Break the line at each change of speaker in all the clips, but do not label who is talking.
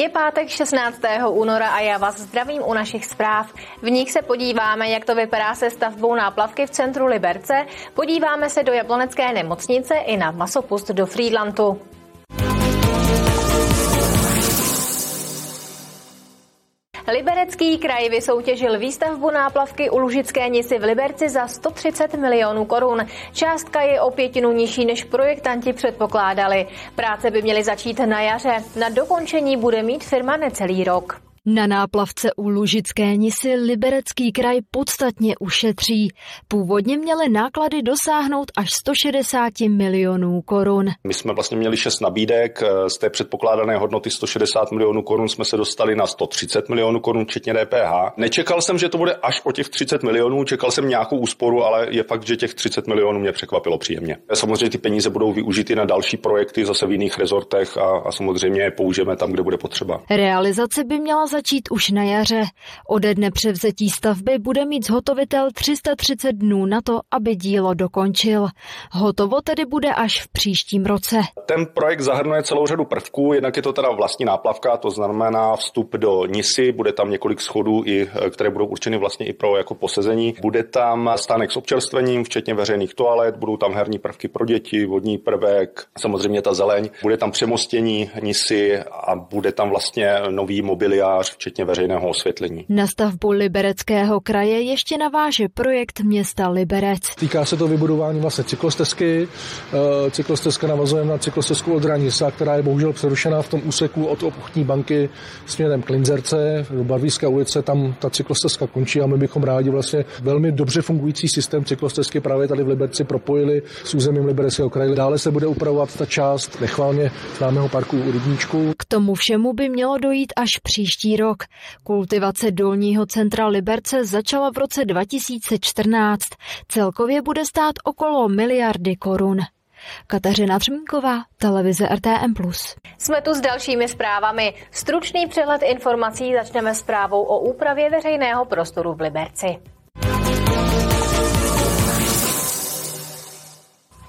Je pátek 16. února a já vás zdravím u našich zpráv. V nich se podíváme, jak to vypadá se stavbou náplavky v centru Liberce, podíváme se do jablonecké nemocnice i na masopust do Friedlandu. Liberecký kraj vysoutěžil výstavbu náplavky u Lužické Nisy v Liberci za 130 milionů korun. Částka je o pětinu nižší, než projektanti předpokládali. Práce by měly začít na jaře. Na dokončení bude mít firma necelý rok.
Na náplavce u Lužické Nisy Liberecký kraj podstatně ušetří. Původně měly náklady dosáhnout až 160 milionů korun.
My jsme vlastně měli šest nabídek, z té předpokládané hodnoty 160 milionů korun jsme se dostali na 130 milionů korun, včetně DPH. Nečekal jsem, že to bude až o těch 30 milionů, čekal jsem nějakou úsporu, ale je fakt, že těch 30 milionů mě překvapilo příjemně. Samozřejmě ty peníze budou využity na další projekty zase v jiných rezortech a, a samozřejmě je použijeme tam, kde bude potřeba.
Realizace by měla začít už na jaře. Ode dne převzetí stavby bude mít zhotovitel 330 dnů na to, aby dílo dokončil. Hotovo tedy bude až v příštím roce.
Ten projekt zahrnuje celou řadu prvků, jednak je to teda vlastní náplavka, to znamená vstup do Nisy, bude tam několik schodů, i, které budou určeny vlastně i pro jako posezení. Bude tam stánek s občerstvením, včetně veřejných toalet, budou tam herní prvky pro děti, vodní prvek, samozřejmě ta zeleň, bude tam přemostění Nisy a bude tam vlastně nový mobiliář komentář, včetně veřejného osvětlení.
Na stavbu Libereckého kraje ještě naváže projekt města Liberec.
Týká se to vybudování vlastně cyklostezky. Eh, cyklostezka navazuje na cyklostezku od Ranisa, která je bohužel přerušená v tom úseku od obchodní banky směrem k Linzerce do Barvíské ulice. Tam ta cyklostezka končí a my bychom rádi vlastně velmi dobře fungující systém cyklostezky právě tady v Liberci propojili s územím Libereckého kraje. Dále se bude upravovat ta část nechválně známého parku u Rybníčku.
K tomu všemu by mělo dojít až příští příští rok. Kultivace dolního centra Liberce začala v roce 2014. Celkově bude stát okolo miliardy korun. Kateřina Třmínková, televize RTM+.
Jsme tu s dalšími zprávami. Stručný přehled informací začneme zprávou o úpravě veřejného prostoru v Liberci.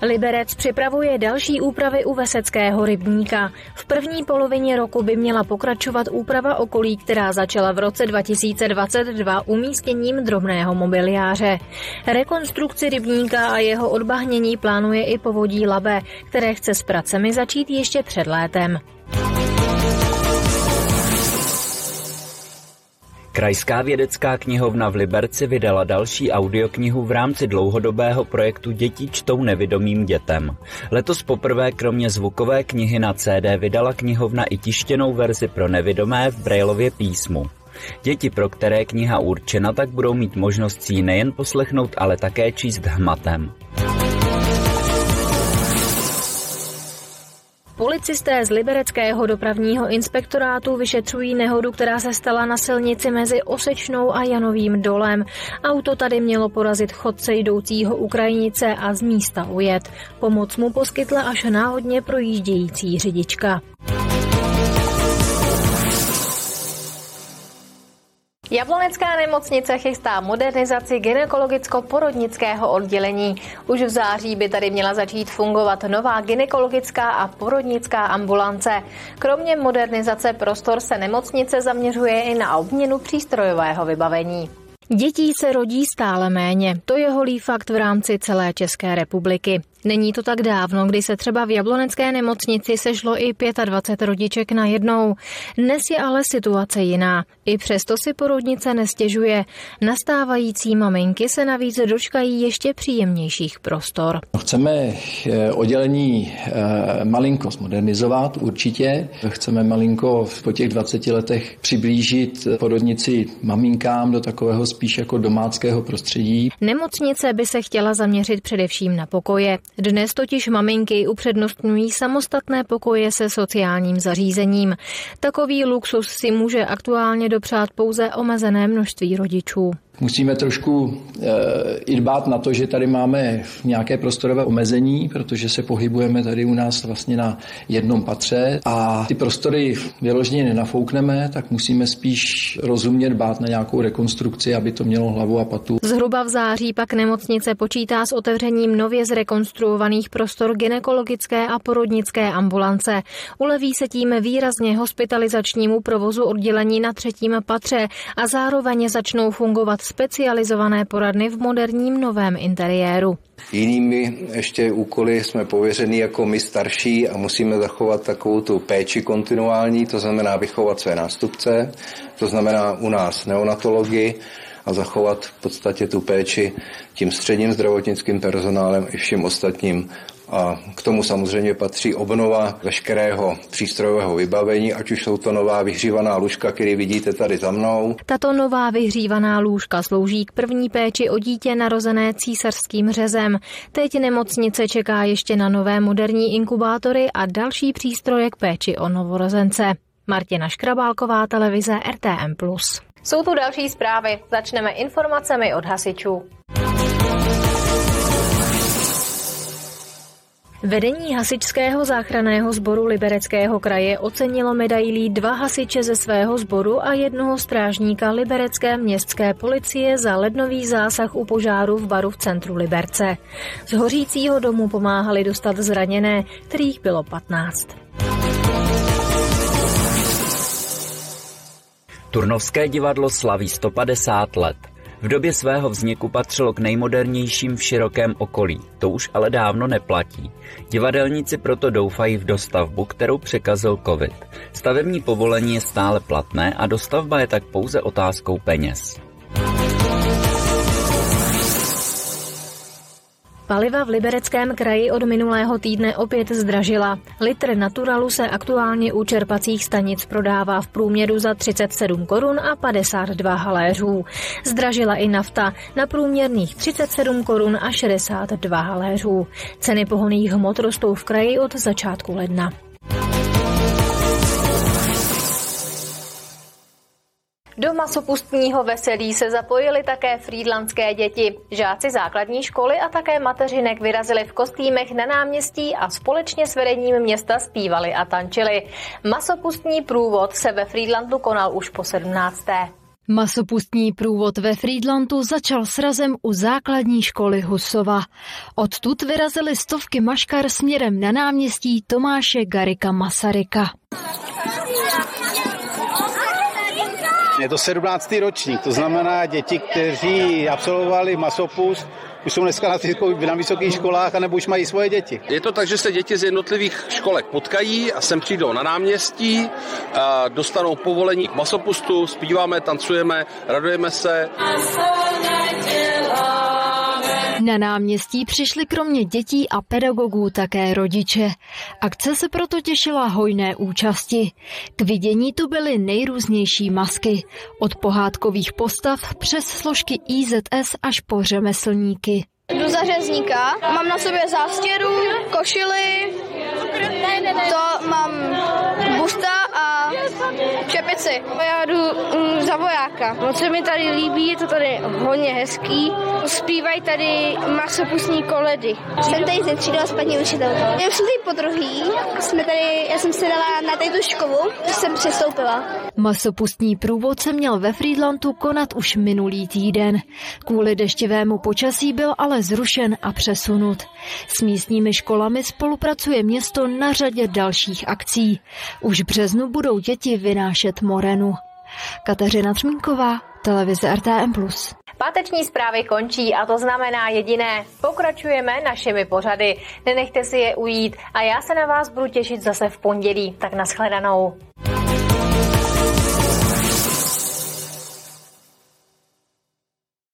Liberec připravuje další úpravy u Veseckého rybníka. V první polovině roku by měla pokračovat úprava okolí, která začala v roce 2022 umístěním drobného mobiliáře. Rekonstrukci rybníka a jeho odbahnění plánuje i povodí Labe, které chce s pracemi začít ještě před létem.
Krajská vědecká knihovna v Liberci vydala další audioknihu v rámci dlouhodobého projektu Děti čtou nevidomým dětem. Letos poprvé kromě zvukové knihy na CD vydala knihovna i tištěnou verzi pro nevidomé v Brailově písmu. Děti, pro které kniha určena, tak budou mít možnost si ji nejen poslechnout, ale také číst hmatem.
Policisté z Libereckého dopravního inspektorátu vyšetřují nehodu, která se stala na silnici mezi Osečnou a Janovým dolem. Auto tady mělo porazit chodce jdoucího Ukrajinice a z místa ujet. Pomoc mu poskytla až náhodně projíždějící řidička. Jablonecká nemocnice chystá modernizaci gynekologicko-porodnického oddělení. Už v září by tady měla začít fungovat nová gynekologická a porodnická ambulance. Kromě modernizace prostor se nemocnice zaměřuje i na obměnu přístrojového vybavení. Dětí se rodí stále méně. To je holý fakt v rámci celé České republiky. Není to tak dávno, kdy se třeba v jablonecké nemocnici sešlo i 25 rodiček na jednou. Dnes je ale situace jiná. I přesto si porodnice nestěžuje. Nastávající maminky se navíc dočkají ještě příjemnějších prostor.
Chceme eh, oddělení eh, malinko zmodernizovat určitě. Chceme malinko po těch 20 letech přiblížit porodnici maminkám do takového spíš jako domáckého prostředí.
Nemocnice by se chtěla zaměřit především na pokoje. Dnes totiž maminky upřednostňují samostatné pokoje se sociálním zařízením. Takový luxus si může aktuálně dopřát pouze omezené množství rodičů.
Musíme trošku e, i dbát na to, že tady máme nějaké prostorové omezení, protože se pohybujeme tady u nás vlastně na jednom patře a ty prostory vyloženě nenafoukneme, tak musíme spíš rozumně dbát na nějakou rekonstrukci, aby to mělo hlavu a patu.
Zhruba v září pak nemocnice počítá s otevřením nově zrekonstruovaných prostor ginekologické a porodnické ambulance. Uleví se tím výrazně hospitalizačnímu provozu oddělení na třetím patře a zároveň začnou fungovat specializované poradny v moderním novém interiéru.
Jinými ještě úkoly jsme pověřeni jako my starší a musíme zachovat takovou tu péči kontinuální, to znamená vychovat své nástupce, to znamená u nás neonatologii a zachovat v podstatě tu péči tím středním zdravotnickým personálem i všem ostatním a k tomu samozřejmě patří obnova veškerého přístrojového vybavení, ať už jsou to nová vyhřívaná lůžka, který vidíte tady za mnou.
Tato nová vyhřívaná lůžka slouží k první péči o dítě narozené císařským řezem. Teď nemocnice čeká ještě na nové moderní inkubátory a další přístroje k péči o novorozence. Martina Škrabálková, televize RTM+. Jsou tu další zprávy. Začneme informacemi od hasičů. Vedení hasičského záchranného sboru Libereckého kraje ocenilo medailí dva hasiče ze svého sboru a jednoho strážníka Liberecké městské policie za lednový zásah u požáru v baru v centru Liberce. Z hořícího domu pomáhali dostat zraněné, kterých bylo 15.
Turnovské divadlo slaví 150 let. V době svého vzniku patřilo k nejmodernějším v širokém okolí, to už ale dávno neplatí. Divadelníci proto doufají v dostavbu, kterou překazil covid. Stavební povolení je stále platné a dostavba je tak pouze otázkou peněz.
Paliva v Libereckém kraji od minulého týdne opět zdražila. Litr Naturalu se aktuálně u čerpacích stanic prodává v průměru za 37 korun a 52 haléřů. Zdražila i nafta na průměrných 37 korun a 62 haléřů. Ceny pohoných hmot rostou v kraji od začátku ledna. Do masopustního veselí se zapojili také frýdlandské děti. Žáci základní školy a také mateřinek vyrazili v kostýmech na náměstí a společně s vedením města zpívali a tančili. Masopustní průvod se ve Frýdlandu konal už po 17.
Masopustní průvod ve Friedlandu začal srazem u základní školy Husova. Odtud vyrazily stovky maškar směrem na náměstí Tomáše Garika Masaryka.
Je to 17. ročník, to znamená děti, kteří absolvovali masopust, už jsou dneska na, na vysokých školách, anebo už mají svoje děti.
Je to tak, že se děti z jednotlivých školek potkají a sem přijdou na náměstí, dostanou povolení k masopustu, zpíváme, tancujeme, radujeme se.
Na náměstí přišli kromě dětí a pedagogů také rodiče. Akce se proto těšila hojné účasti. K vidění tu byly nejrůznější masky, od pohádkových postav přes složky IZS až po řemeslníky.
Jdu za řezníka, mám na sobě zástěru, košily, to mám busta a čepici. Já jdu mm, za vojáka. Moc se mi tady líbí, je to tady hodně hezký. Zpívají tady masopustní koledy.
Jsem tady ze třídou s paní učitelkou. Já už jsem tady po druhý. Jsme tady, já jsem se dala na této školu, jsem přestoupila.
Masopustní průvod se měl ve Friedlandu konat už minulý týden. Kvůli deštivému počasí byl ale zrušen a přesunut. S místními školami spolupracuje město na řadě dalších akcí. Už v březnu budou děti vynášet morenu. Kateřina Třmínková, televize RTM+.
Páteční zprávy končí a to znamená jediné. Pokračujeme našimi pořady. Nenechte si je ujít a já se na vás budu těšit zase v pondělí. Tak nashledanou.